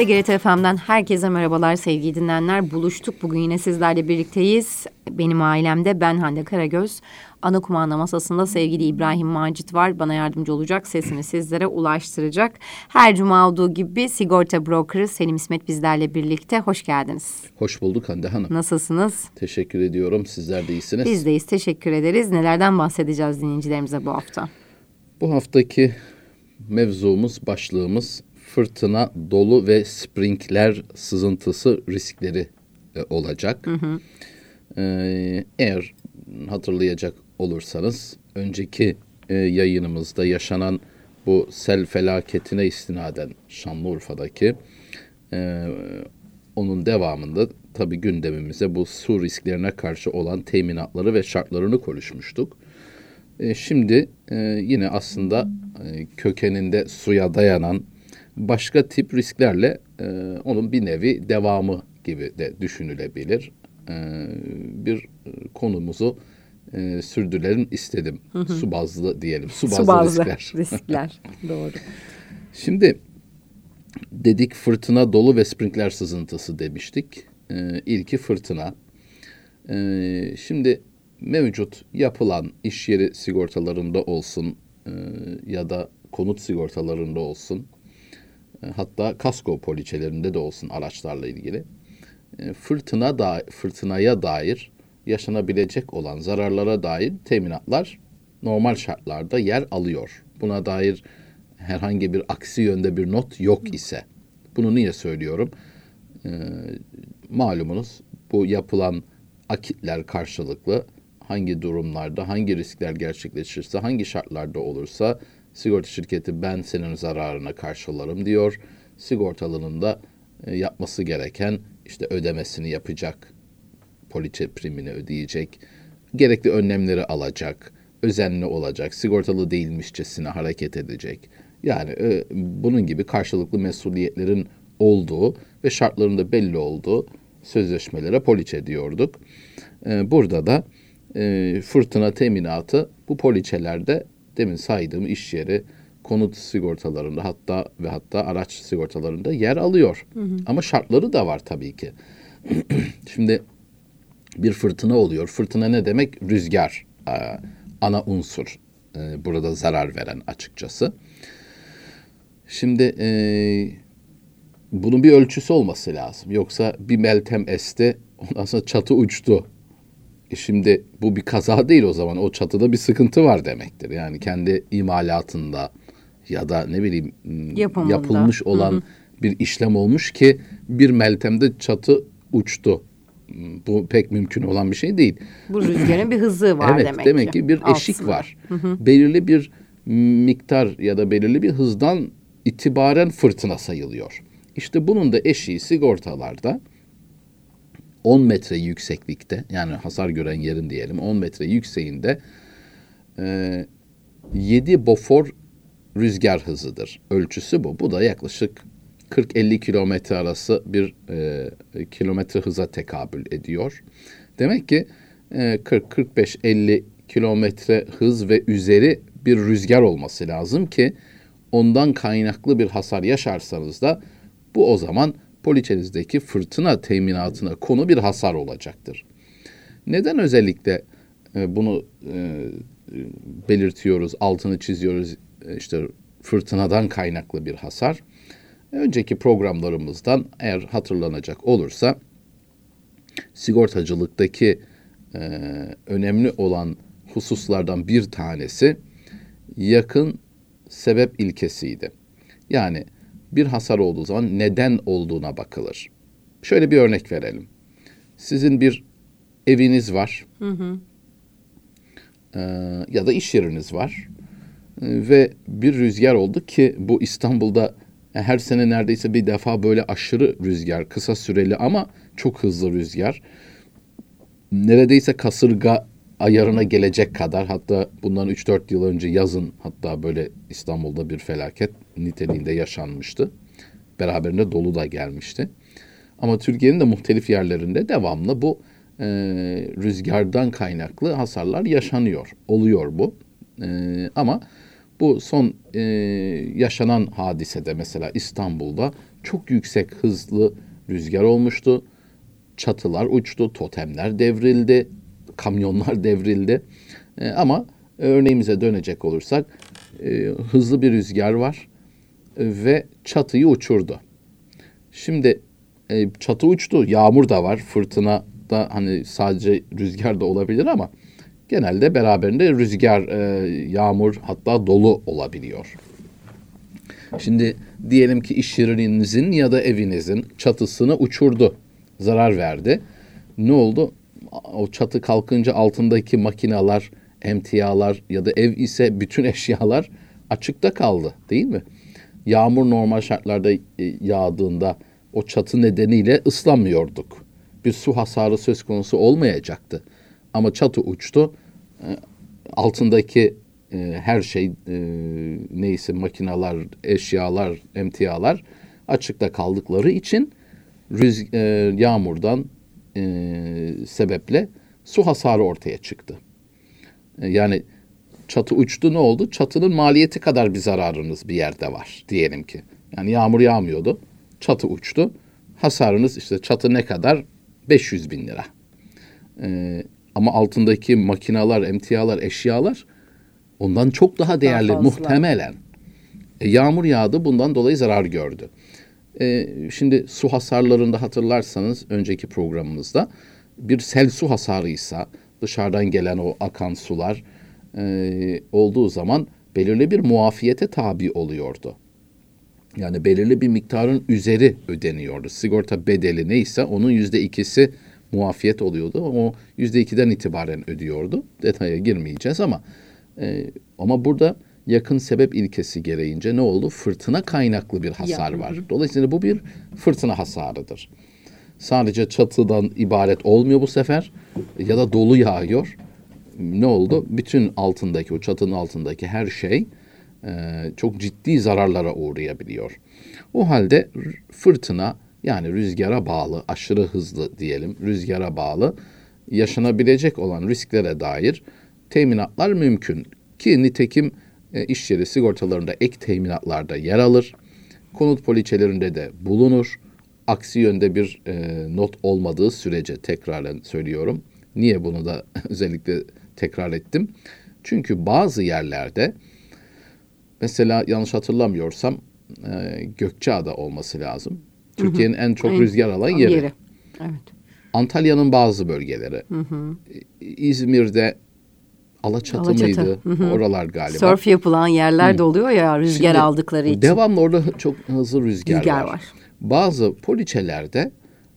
TGRT FM'den herkese merhabalar sevgili dinleyenler. Buluştuk bugün yine sizlerle birlikteyiz. Benim ailemde ben Hande Karagöz. Ana kumanda masasında sevgili İbrahim Macit var. Bana yardımcı olacak, sesini sizlere ulaştıracak. Her cuma olduğu gibi sigorta brokeri Selim İsmet bizlerle birlikte. Hoş geldiniz. Hoş bulduk Hande Hanım. Nasılsınız? Teşekkür ediyorum. Sizler de iyisiniz. Biz deyiz, teşekkür ederiz. Nelerden bahsedeceğiz dinleyicilerimize bu hafta? Bu haftaki mevzumuz, başlığımız fırtına, dolu ve sprinkler sızıntısı riskleri e, olacak. Hı hı. Ee, eğer hatırlayacak olursanız önceki e, yayınımızda yaşanan bu sel felaketine istinaden Şanlıurfa'daki e, onun devamında tabi gündemimize bu su risklerine karşı olan teminatları ve şartlarını konuşmuştuk. E, şimdi e, yine aslında e, kökeninde suya dayanan başka tip risklerle e, onun bir nevi devamı gibi de düşünülebilir. E, bir konumuzu e, sürdürelim istedim. Hı hı. Su bazlı diyelim. Su bazlı, Su bazlı riskler. riskler. Doğru. Şimdi dedik fırtına dolu ve sprinkler sızıntısı demiştik. E, ilki fırtına. E, şimdi mevcut yapılan iş yeri sigortalarında olsun e, ya da konut sigortalarında olsun e, hatta kasko poliçelerinde de olsun araçlarla ilgili e, fırtına da fırtınaya dair yaşanabilecek olan zararlara dair teminatlar normal şartlarda yer alıyor. Buna dair herhangi bir aksi yönde bir not yok ise. Bunu niye söylüyorum? Ee, malumunuz bu yapılan akitler karşılıklı hangi durumlarda, hangi riskler gerçekleşirse, hangi şartlarda olursa sigorta şirketi ben senin zararına karşılarım diyor. Sigortalının da e, yapması gereken işte ödemesini yapacak, poliçe primini ödeyecek, gerekli önlemleri alacak, özenli olacak, sigortalı değilmişçesine hareket edecek. Yani e, bunun gibi karşılıklı mesuliyetlerin olduğu ve şartlarında belli olduğu sözleşmelere poliçe diyorduk. E, burada da e, fırtına teminatı bu poliçelerde demin saydığım iş yeri, konut sigortalarında hatta ve hatta araç sigortalarında yer alıyor. Hı hı. Ama şartları da var tabii ki. Şimdi bir fırtına oluyor. Fırtına ne demek? Rüzgar. Ee, ana unsur. Ee, burada zarar veren açıkçası. Şimdi e, bunun bir ölçüsü olması lazım. Yoksa bir meltem esti, ondan sonra çatı uçtu. E şimdi bu bir kaza değil o zaman. O çatıda bir sıkıntı var demektir. Yani kendi imalatında ya da ne bileyim Yapımında. yapılmış olan Hı-hı. bir işlem olmuş ki bir meltemde çatı uçtu bu pek mümkün olan bir şey değil. Bu rüzgarın bir hızı var evet, demek, demek ki. ki bir eşik Aslında. var. Hı hı. Belirli bir miktar ya da belirli bir hızdan itibaren fırtına sayılıyor. İşte bunun da eşiği sigortalarda 10 metre yükseklikte yani hasar gören yerin diyelim 10 metre yükseğinde e, 7 bofor rüzgar hızıdır. Ölçüsü bu. Bu da yaklaşık 40-50 kilometre arası bir e, kilometre hıza tekabül ediyor. Demek ki e, 40-45-50 kilometre hız ve üzeri bir rüzgar olması lazım ki ondan kaynaklı bir hasar yaşarsanız da bu o zaman poliçenizdeki fırtına teminatına konu bir hasar olacaktır. Neden özellikle e, bunu e, belirtiyoruz, altını çiziyoruz e, işte fırtınadan kaynaklı bir hasar? Önceki programlarımızdan eğer hatırlanacak olursa sigortacılıktaki e, önemli olan hususlardan bir tanesi yakın sebep ilkesiydi. Yani bir hasar olduğu zaman neden olduğuna bakılır. Şöyle bir örnek verelim. Sizin bir eviniz var. Hı hı. E, ya da iş yeriniz var. E, ve bir rüzgar oldu ki bu İstanbul'da her sene neredeyse bir defa böyle aşırı rüzgar, kısa süreli ama çok hızlı rüzgar. Neredeyse kasırga ayarına gelecek kadar hatta bundan 3-4 yıl önce yazın hatta böyle İstanbul'da bir felaket niteliğinde yaşanmıştı. Beraberinde dolu da gelmişti. Ama Türkiye'nin de muhtelif yerlerinde devamlı bu e, rüzgardan kaynaklı hasarlar yaşanıyor. Oluyor bu. E, ama Bu son e, yaşanan hadisede mesela İstanbul'da çok yüksek hızlı rüzgar olmuştu. Çatılar uçtu, totemler devrildi, kamyonlar devrildi. E, ama örneğimize dönecek olursak e, hızlı bir rüzgar var e, ve çatıyı uçurdu. Şimdi e, çatı uçtu, yağmur da var, fırtına da hani sadece rüzgar da olabilir ama genelde beraberinde rüzgar, e, yağmur hatta dolu olabiliyor. Şimdi diyelim ki iş yerinizin ya da evinizin çatısını uçurdu, zarar verdi. Ne oldu? O çatı kalkınca altındaki makinalar, emtialar ya da ev ise bütün eşyalar açıkta kaldı değil mi? Yağmur normal şartlarda e, yağdığında o çatı nedeniyle ıslanmıyorduk. Bir su hasarı söz konusu olmayacaktı. Ama çatı uçtu. E, altındaki e, her şey neyse makinalar, eşyalar, emtialar açıkta kaldıkları için rüz yağmurdan sebeple su hasarı ortaya çıktı. Yani çatı uçtu ne oldu? Çatının maliyeti kadar bir zararınız bir yerde var diyelim ki. Yani yağmur yağmıyordu. Çatı uçtu. Hasarınız işte çatı ne kadar? 500 bin lira. Ee, ama altındaki makinalar, emtialar, eşyalar ondan çok daha değerli daha muhtemelen. E, yağmur yağdı bundan dolayı zarar gördü. E, şimdi su hasarlarında hatırlarsanız önceki programımızda bir sel su hasarıysa dışarıdan gelen o akan sular e, olduğu zaman belirli bir muafiyete tabi oluyordu. Yani belirli bir miktarın üzeri ödeniyordu. Sigorta bedeli neyse onun yüzde ikisi muafiyet oluyordu. O yüzde ikiden itibaren ödüyordu. Detaya girmeyeceğiz ama e, ama burada yakın sebep ilkesi gereğince ne oldu? Fırtına kaynaklı bir hasar var. Dolayısıyla bu bir fırtına hasarıdır. Sadece çatıdan ibaret olmuyor bu sefer ya da dolu yağıyor ne oldu? Bütün altındaki, o çatının altındaki her şey e, çok ciddi zararlara uğrayabiliyor. O halde fırtına yani rüzgara bağlı, aşırı hızlı diyelim, rüzgara bağlı yaşanabilecek olan risklere dair teminatlar mümkün. Ki nitekim iş yeri sigortalarında ek teminatlarda yer alır. Konut poliçelerinde de bulunur. Aksi yönde bir e, not olmadığı sürece tekraren söylüyorum. Niye bunu da özellikle tekrar ettim. Çünkü bazı yerlerde mesela yanlış hatırlamıyorsam e, Gökçeada olması lazım. Türkiye'nin en çok en, rüzgar alan yeri. yeri. Evet. Antalya'nın bazı bölgeleri. Hı hı. İzmir'de Alaçatı, Alaçatı. mıydı? Hı hı. Oralar galiba. Surf yapılan yerler de oluyor ya rüzgar Şimdi, aldıkları için. Devamlı orada çok hızlı rüzgar, rüzgar var. var. Bazı poliçelerde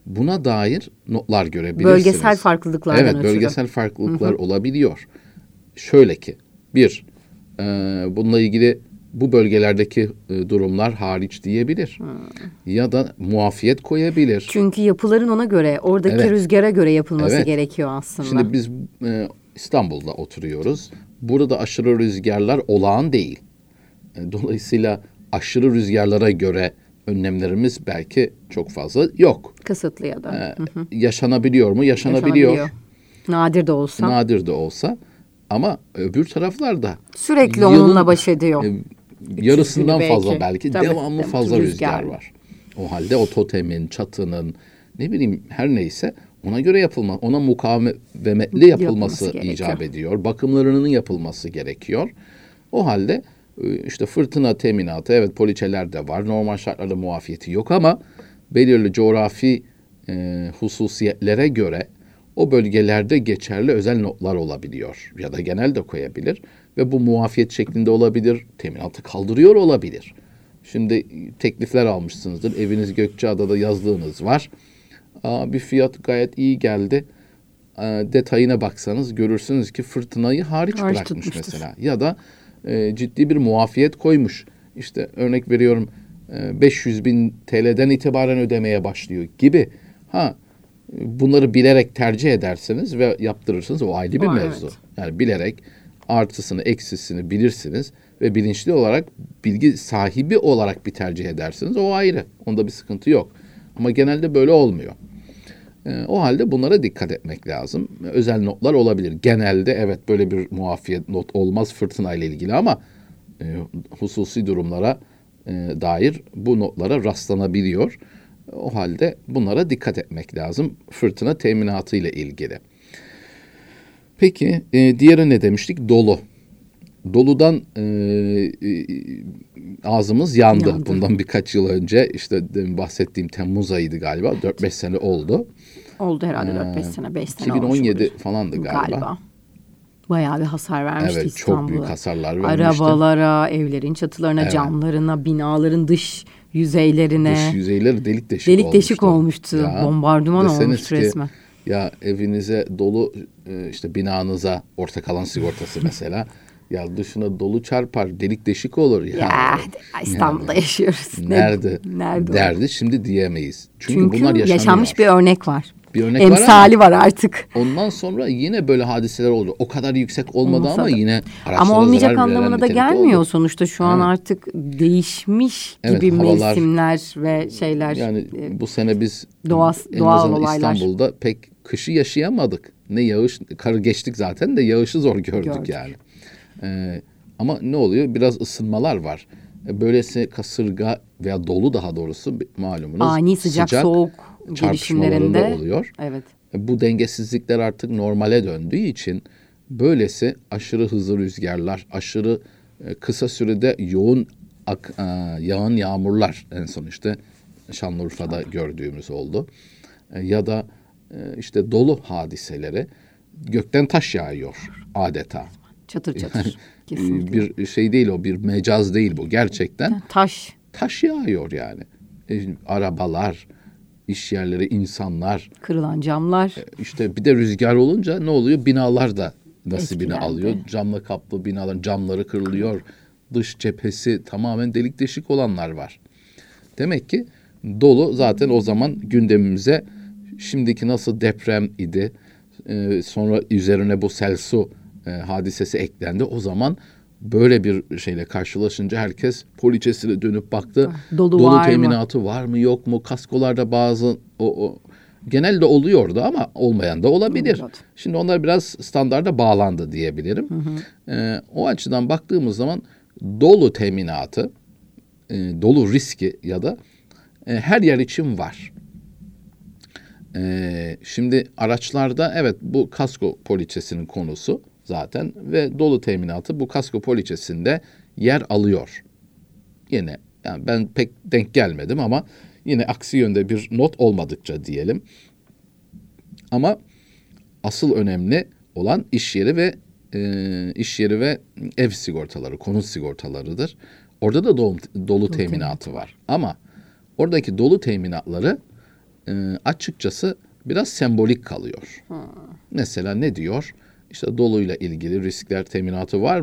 buna dair notlar görebilirsiniz. Bölgesel farklılıklardan Evet, ötürü. bölgesel farklılıklar Hı-hı. olabiliyor. Şöyle ki, bir, e, bununla ilgili bu bölgelerdeki e, durumlar hariç diyebilir. Hmm. Ya da muafiyet koyabilir. Çünkü yapıların ona göre, oradaki evet. rüzgara göre yapılması evet. gerekiyor aslında. Şimdi biz e, İstanbul'da oturuyoruz. Burada aşırı rüzgarlar olağan değil. E, dolayısıyla aşırı rüzgarlara göre önlemlerimiz belki çok fazla yok. Kısıtlı ya da. Ee, hı hı. Yaşanabiliyor mu? Yaşanabiliyor. Yaşanabiliyor. Nadir de olsa. Nadir de olsa. Ama öbür taraflarda sürekli yılın, onunla baş ediyor. E, yarısından belki. fazla belki Tabii, devamlı Tabii, fazla rüzgar. rüzgar var. O halde o totemin, çatının ne bileyim her neyse ona göre yapılma, ona mukavemetli yapılması, yapılması icap ediyor. Bakımlarının yapılması gerekiyor. O halde ee, işte fırtına teminatı evet poliçeler de var. Normal şartlarda muafiyeti yok ama belirli coğrafi e, hususiyetlere göre o bölgelerde geçerli özel notlar olabiliyor ya da genel de koyabilir ve bu muafiyet şeklinde olabilir, teminatı kaldırıyor olabilir. Şimdi teklifler almışsınızdır. Eviniz Gökçeada'da yazlığınız var. Aa, bir fiyat gayet iyi geldi. E, detayına baksanız görürsünüz ki fırtınayı hariç, hariç bırakmış tutmuştur. mesela. Ya da e, ciddi bir muafiyet koymuş. İşte örnek veriyorum e, 500 bin TL'den itibaren ödemeye başlıyor gibi. Ha bunları bilerek tercih ederseniz ve yaptırırsınız o ayrı bir o, mevzu. Evet. Yani bilerek artısını eksisini bilirsiniz ve bilinçli olarak bilgi sahibi olarak bir tercih edersiniz o ayrı. Onda bir sıkıntı yok. Ama genelde böyle olmuyor. E, o halde bunlara dikkat etmek lazım. Özel notlar olabilir. Genelde evet böyle bir muafiyet not olmaz fırtına ile ilgili ama e, hususi durumlara e, dair bu notlara rastlanabiliyor. O halde bunlara dikkat etmek lazım fırtına teminatı ile ilgili. Peki e, diğeri ne demiştik? Dolu. Doludan e, e, ağzımız yandı. yandı. Bundan birkaç yıl önce işte bahsettiğim Temmuz ayıydı galiba. 4-5 sene oldu. Oldu herhalde ee, 4-5 sene, 5 sene 2017 olmuş falandı galiba. galiba. Bayağı bir hasar vermişti evet, İstanbul'a. çok büyük hasarlar vermişti. Arabalara, evlerin çatılarına, evet. camlarına, binaların dış yüzeylerine. Dış yüzeyleri delik deşik delik olmuştu. deşik olmuştu. Ya, Bombardıman olmuştu resmen. Ya evinize dolu e, işte binanıza ortak alan sigortası mesela ya dışına dolu çarpar delik deşik olur ya. Ya İstanbul'da yani, yaşıyoruz. Nerede? Nerede? Derdi şimdi diyemeyiz. Çünkü, Çünkü bunlar yaşanıyor. yaşanmış bir örnek var. Bir örnek Emsali var, var artık. Ondan sonra yine böyle hadiseler oldu. O kadar yüksek olmadı Olmasa ama da. yine Ama olmayacak anlamına da gelmiyor oldu. sonuçta. Şu an artık değişmiş evet, gibi havalar, mevsimler ve şeyler. Yani e, bu sene biz doğa, doğal olaylar. İstanbul'da pek kışı yaşayamadık. Ne yağış, karı geçtik zaten de yağışı zor gördük, gördük. yani. Ee, ama ne oluyor? Biraz ısınmalar var. E, böylesi kasırga veya dolu daha doğrusu malumunuz. Ani sıcak, sıcak soğuk çarpışmalarında oluyor. Evet. E, bu dengesizlikler artık normale döndüğü için böylesi aşırı hızlı rüzgarlar, aşırı e, kısa sürede yoğun ak, e, yağan yağmurlar en son işte Şanlıurfa'da gördüğümüz oldu. E, ya da e, işte dolu hadiseleri gökten taş yağıyor adeta. Çatır çatır. Kesinlikle. bir şey değil o bir mecaz değil bu gerçekten. Taş. Taş yağıyor yani. E, arabalar, iş yerleri, insanlar. Kırılan camlar. E, işte bir de rüzgar olunca ne oluyor? Binalar da nasibini Etkilendi. alıyor. Camla kaplı binaların camları kırılıyor. Dış cephesi tamamen delik deşik olanlar var. Demek ki dolu zaten o zaman gündemimize şimdiki nasıl deprem idi. Ee, sonra üzerine bu sel su e, hadisesi eklendi. O zaman böyle bir şeyle karşılaşınca herkes poliçesine dönüp baktı. Ah, dolu, Dolu var teminatı mı? var mı yok mu? Kaskolarda bazı o, o genelde oluyordu ama olmayan da olabilir. Evet. Şimdi onlar biraz standarda bağlandı diyebilirim. Hı hı. Ee, o açıdan baktığımız zaman dolu teminatı, e, dolu riski ya da e, her yer için var. E, şimdi araçlarda evet bu kasko poliçesinin konusu zaten ve dolu teminatı bu kasko poliçesinde yer alıyor. Yine yani ben pek denk gelmedim ama yine aksi yönde bir not olmadıkça diyelim. Ama asıl önemli olan iş yeri ve e, iş yeri ve ev sigortaları, konut sigortalarıdır. Orada da dolu, dolu teminatı var. Ama oradaki dolu teminatları e, açıkçası biraz sembolik kalıyor. Hmm. Mesela ne diyor? İşte doluyla ilgili riskler teminatı var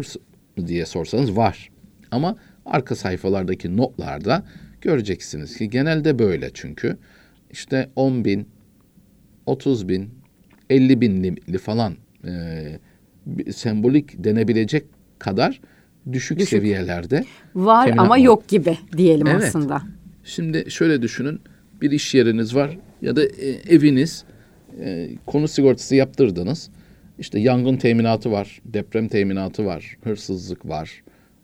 mı diye sorsanız var. Ama arka sayfalardaki notlarda göreceksiniz ki genelde böyle çünkü. işte 10 bin, 30 bin, 50 binli falan e, sembolik denebilecek kadar düşük, düşük. seviyelerde. Var ama var. yok gibi diyelim evet. aslında. Şimdi şöyle düşünün bir iş yeriniz var ya da e, eviniz e, konu sigortası yaptırdınız. İşte yangın teminatı var, deprem teminatı var, hırsızlık var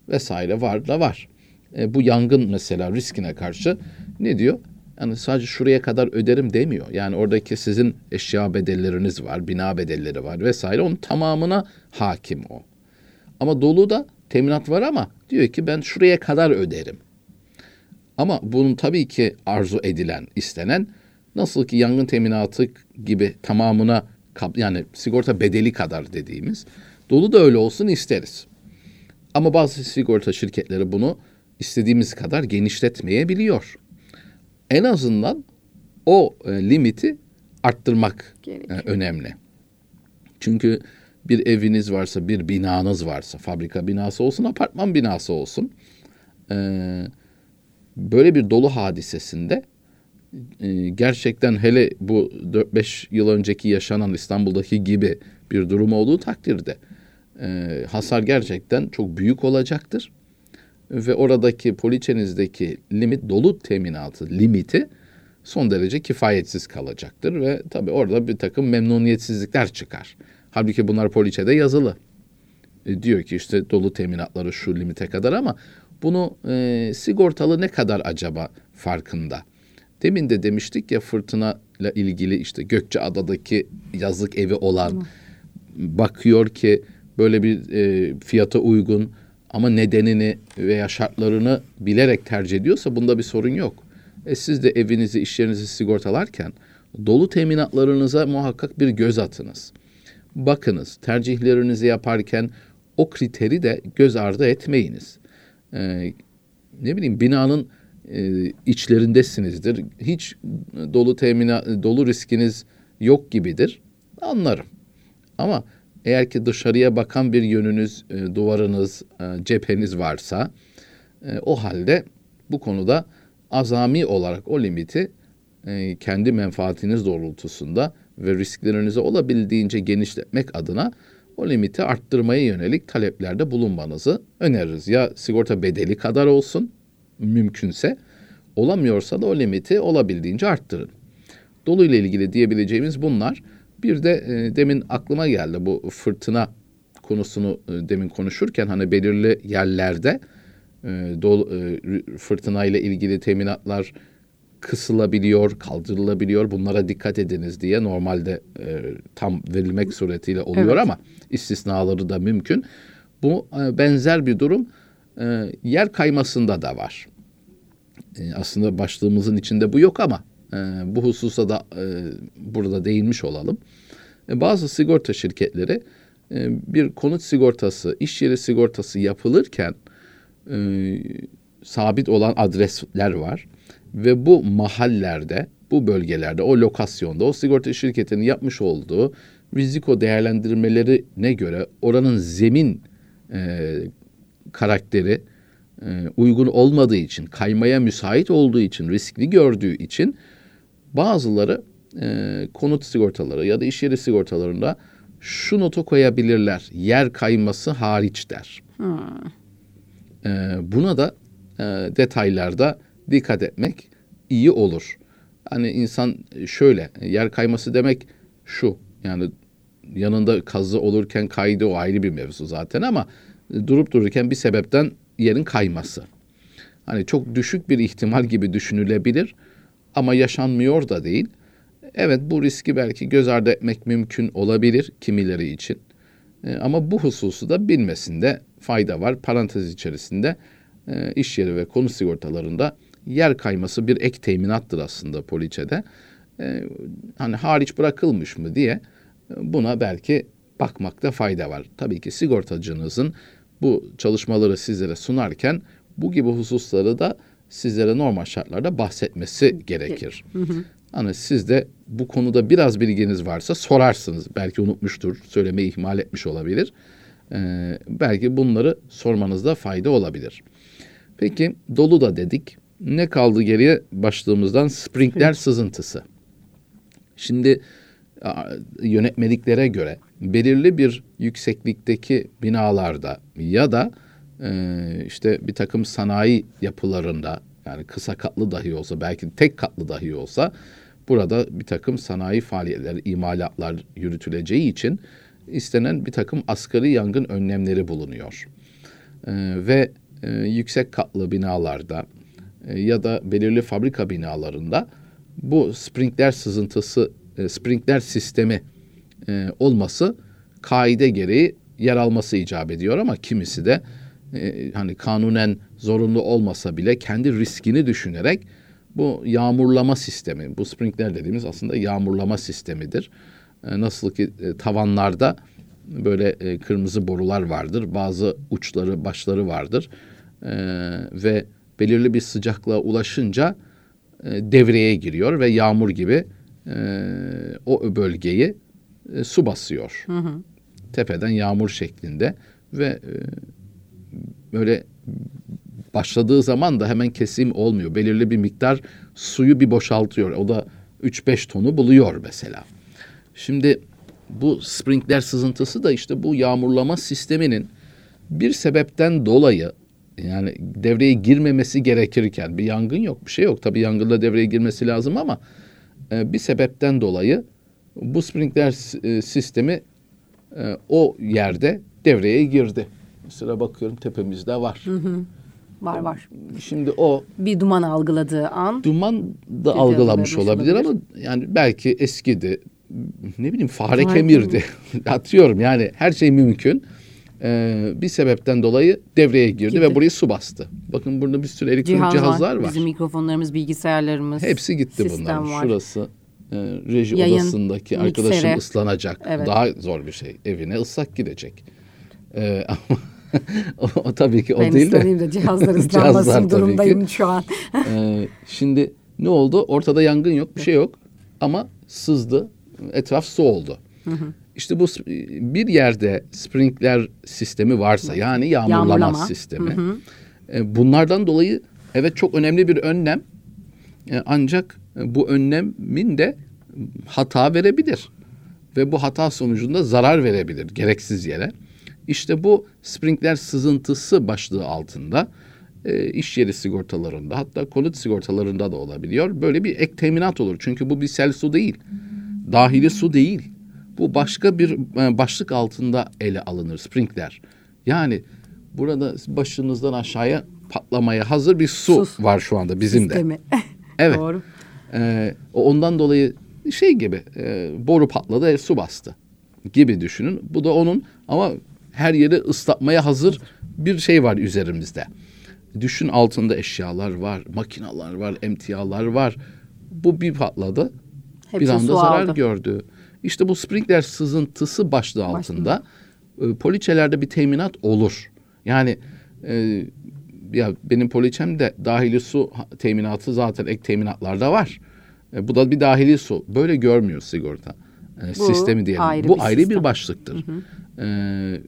vesaire var da var. E, bu yangın mesela riskine karşı ne diyor? Yani sadece şuraya kadar öderim demiyor. Yani oradaki sizin eşya bedelleriniz var, bina bedelleri var vesaire. Onun tamamına hakim o. Ama dolu da teminat var ama diyor ki ben şuraya kadar öderim. Ama bunun tabii ki arzu edilen, istenen nasıl ki yangın teminatı gibi tamamına yani sigorta bedeli kadar dediğimiz dolu da öyle olsun isteriz. Ama bazı sigorta şirketleri bunu istediğimiz kadar genişletmeyebiliyor. En azından o e, limiti arttırmak e, önemli. Çünkü bir eviniz varsa, bir binanız varsa, fabrika binası olsun, apartman binası olsun. E, böyle bir dolu hadisesinde e, gerçekten hele bu 4-5 yıl önceki yaşanan İstanbul'daki gibi bir durum olduğu takdirde e, hasar gerçekten çok büyük olacaktır. Ve oradaki poliçenizdeki limit dolu teminatı limiti son derece kifayetsiz kalacaktır ve tabii orada bir takım memnuniyetsizlikler çıkar. Halbuki bunlar poliçede yazılı. e, diyor ki işte dolu teminatları şu limite kadar ama bunu e, sigortalı ne kadar acaba farkında? Demin de demiştik ya fırtına ile ilgili işte Gökçeada'daki yazlık evi olan Hı. bakıyor ki böyle bir e, fiyata uygun ama nedenini veya şartlarını bilerek tercih ediyorsa bunda bir sorun yok. E siz de evinizi, iş yerinizi sigortalarken dolu teminatlarınıza muhakkak bir göz atınız. Bakınız, tercihlerinizi yaparken o kriteri de göz ardı etmeyiniz. Ee, ne bileyim binanın e, içlerindesinizdir. Hiç dolu temina dolu riskiniz yok gibidir. Anlarım. Ama eğer ki dışarıya bakan bir yönünüz, e, duvarınız, e, cepheniz varsa e, o halde bu konuda azami olarak o limiti e, kendi menfaatiniz doğrultusunda ve risklerinizi olabildiğince genişletmek adına o limiti arttırmaya yönelik taleplerde bulunmanızı öneririz. Ya sigorta bedeli kadar olsun mümkünse olamıyorsa da o limiti olabildiğince arttırın. Dolu ile ilgili diyebileceğimiz bunlar. Bir de e, demin aklıma geldi bu fırtına konusunu e, demin konuşurken hani belirli yerlerde e, dolu, e, fırtına ile ilgili teminatlar kısılabiliyor, kaldırılabiliyor. Bunlara dikkat ediniz diye normalde e, tam verilmek suretiyle oluyor evet. ama istisnaları da mümkün. Bu e, benzer bir durum e, yer kaymasında da var. E, aslında başlığımızın içinde bu yok ama e, bu hususa da e, burada değinmiş olalım. E, bazı sigorta şirketleri e, bir konut sigortası, iş yeri sigortası yapılırken e, sabit olan adresler var ve bu mahallerde, bu bölgelerde, o lokasyonda o sigorta şirketinin yapmış olduğu riziko değerlendirmelerine göre oranın zemin e, karakteri e, uygun olmadığı için, kaymaya müsait olduğu için, riskli gördüğü için bazıları e, konut sigortaları ya da iş yeri sigortalarında şu notu koyabilirler. Yer kayması hariç der. Hmm. E, buna da e, detaylarda dikkat etmek iyi olur. Hani insan şöyle yer kayması demek şu yani yanında kazı olurken kaydı o ayrı bir mevzu zaten ama durup dururken bir sebepten yerin kayması. Hani çok düşük bir ihtimal gibi düşünülebilir ama yaşanmıyor da değil. Evet bu riski belki göz ardı etmek mümkün olabilir kimileri için. E, ama bu hususu da bilmesinde fayda var. Parantez içerisinde e, iş yeri ve konu sigortalarında yer kayması bir ek teminattır aslında poliçede. E, hani hariç bırakılmış mı diye e, buna belki bakmakta fayda var. Tabii ki sigortacınızın bu çalışmaları sizlere sunarken bu gibi hususları da sizlere normal şartlarda bahsetmesi gerekir. Hani siz de bu konuda biraz bilginiz varsa sorarsınız. Belki unutmuştur, söylemeyi ihmal etmiş olabilir. Ee, belki bunları sormanızda fayda olabilir. Peki dolu da dedik. Ne kaldı geriye başlığımızdan sprinkler sızıntısı. Şimdi yönetmeliklere göre belirli bir yükseklikteki binalarda ya da e, işte bir takım sanayi yapılarında yani kısa katlı dahi olsa belki tek katlı dahi olsa burada bir takım sanayi faaliyetleri, imalatlar yürütüleceği için istenen bir takım asgari yangın önlemleri bulunuyor. E, ve e, yüksek katlı binalarda e, ya da belirli fabrika binalarında bu sprinkler sızıntısı, e, sprinkler sistemi e, olması kaide gereği yer alması icap ediyor ama kimisi de e, hani kanunen zorunlu olmasa bile kendi riskini düşünerek bu yağmurlama sistemi, bu sprinkler dediğimiz aslında yağmurlama sistemidir. E, nasıl ki e, tavanlarda böyle e, kırmızı borular vardır, bazı uçları, başları vardır e, ve belirli bir sıcaklığa ulaşınca e, devreye giriyor ve yağmur gibi e, o bölgeyi e, su basıyor. Hı hı. Tepeden yağmur şeklinde ve e, böyle başladığı zaman da hemen kesim olmuyor. Belirli bir miktar suyu bir boşaltıyor. O da 3-5 tonu buluyor mesela. Şimdi bu sprinkler sızıntısı da işte bu yağmurlama sisteminin bir sebepten dolayı yani devreye girmemesi gerekirken bir yangın yok bir şey yok. Tabii yangında devreye girmesi lazım ama e, bir sebepten dolayı bu sprinkler e, sistemi e, o yerde devreye girdi. Mesela bakıyorum tepemizde var. Var var. Şimdi o Bir duman algıladığı an duman da algılamış olabilir olabilir. ama yani belki eskidi. Ne bileyim fare Fare kemirdi. Atıyorum yani her şey mümkün. Ee, bir sebepten dolayı devreye girdi Girdi. ve burayı su bastı. Bakın burada bir sürü elektronik cihaz cihazlar var. var. Bizim mikrofonlarımız, bilgisayarlarımız. Hepsi gitti var. Şurası e, reji Yayın, odasındaki miksere. arkadaşım ıslanacak. Evet. Daha zor bir şey. Evine ıslak gidecek. Ee, ama o, o tabii ki o ben değil de. ıslanayım da cihazlar ıslanmasın tabii ki. durumdayım şu an. Ee, şimdi ne oldu? Ortada yangın yok, bir şey yok. Ama sızdı. Etraf su oldu. İşte bu bir yerde sprinkler sistemi varsa yani yağmurlama, Yağmurlama. sistemi. e, Bunlardan dolayı evet çok önemli bir önlem. E, Ancak e, bu önlemin de hata verebilir. Ve bu hata sonucunda zarar verebilir gereksiz yere. İşte bu sprinkler sızıntısı başlığı altında e, iş yeri sigortalarında hatta konut sigortalarında da olabiliyor. Böyle bir ek teminat olur. Çünkü bu bir sel su değil. Dahili su değil. Bu başka bir e, başlık altında ele alınır sprinkler. Yani burada başınızdan aşağıya patlamaya hazır bir su Su. var şu anda bizim de. Sistemi. Evet. Doğru. O ondan dolayı şey gibi e, boru patladı e, su bastı gibi düşünün. Bu da onun ama her yeri ıslatmaya hazır bir şey var üzerimizde. Düşün altında eşyalar var, makinalar var, emtialar var. Bu bir patladı. bir Hepsi anda su zarar aldı. gördü. İşte bu sprinkler sızıntısı başlığı altında e, poliçelerde bir teminat olur. Yani e, ya benim poliçem de dahili su teminatı zaten ek teminatlarda var. E, bu da bir dahili su. Böyle görmüyor sigorta e, Bu sistemi diyelim. ayrı bu bir ayrı sistem. bir başlıktır. E,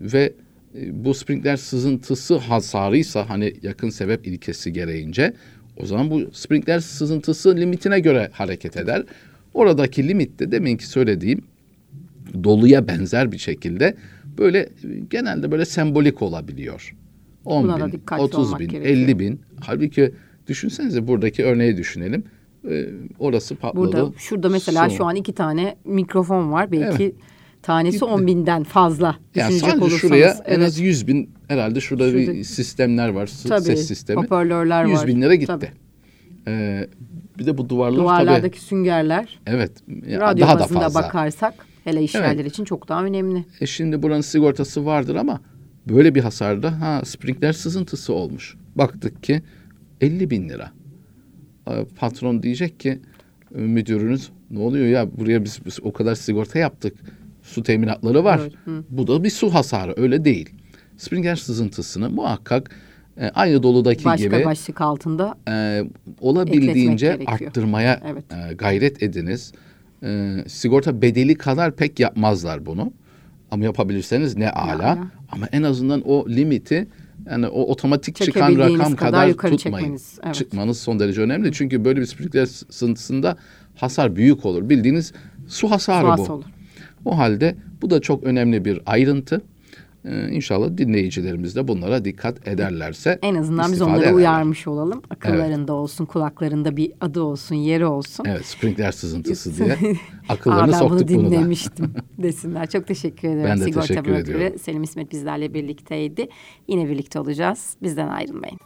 ve e, bu sprinkler sızıntısı hasarıysa hani yakın sebep ilkesi gereğince o zaman bu sprinkler sızıntısı limitine göre hareket eder. Oradaki limit de deminki söylediğim doluya benzer bir şekilde böyle e, genelde böyle sembolik olabiliyor. 10 Buna bin, dikkatli 30 olmak bin, gerekiyor. 50 bin. Halbuki düşünsenize buradaki örneği düşünelim. Ee, orası patladı. Burada şurada mesela Su. şu an iki tane mikrofon var. Belki Evet. tanesi Gitti. on binden fazla yani düşünecek sadece olursanız. şuraya en Evet. az 100 bin herhalde şurada, bir Şurada- sistemler var. Tabii, Ses sistemi. hoparlörler 100 var. bin lira gitti. Tabii. Ee, bir de bu duvarlar Duvarlardaki tabii. süngerler, Evet. radyo daha da fazla. bakarsak hele iş Evet. için çok daha önemli. E şimdi buranın sigortası vardır ama böyle bir hasarda ha sprinkler sızıntısı olmuş. Baktık ki 50 bin lira. E, Patron diyecek ki e, müdürünüz ne oluyor ya buraya biz, biz o kadar sigorta yaptık. Su teminatları var. Evet, hı. Bu da bir su hasarı öyle değil. Sprinkler sızıntısını muhakkak e, aynı doludaki Başka gibi başlık altında e, olabildiğince arttırmaya Evet. e, gayret ediniz. E, sigorta bedeli kadar pek yapmazlar bunu. Ama yapabilirseniz ne ala. ala. Ama en azından o limiti yani o otomatik çıkan rakam kadar kadar, tutmayın. çekmeniz, evet. Çıkmanız son derece önemli. Çünkü böyle bir sprinkler sızıntısında hasar büyük olur. Bildiğiniz su hasarı suas bu. olur. O halde bu da çok önemli bir ayrıntı. Ee, inşallah dinleyicilerimiz de bunlara dikkat ederlerse En azından biz onları ederler. uyarmış olalım. Akıllarında olsun, kulaklarında bir adı olsun, yeri olsun. Evet, sprinkler sızıntısı diye Aa, akıllarını ben bunu soktuk bunu da. dinlemiştim desinler. Çok teşekkür ederim. Ben de Sigorta teşekkür ediyorum. Selim İsmet bizlerle birlikteydi. Yine birlikte olacağız. Bizden ayrılmayın.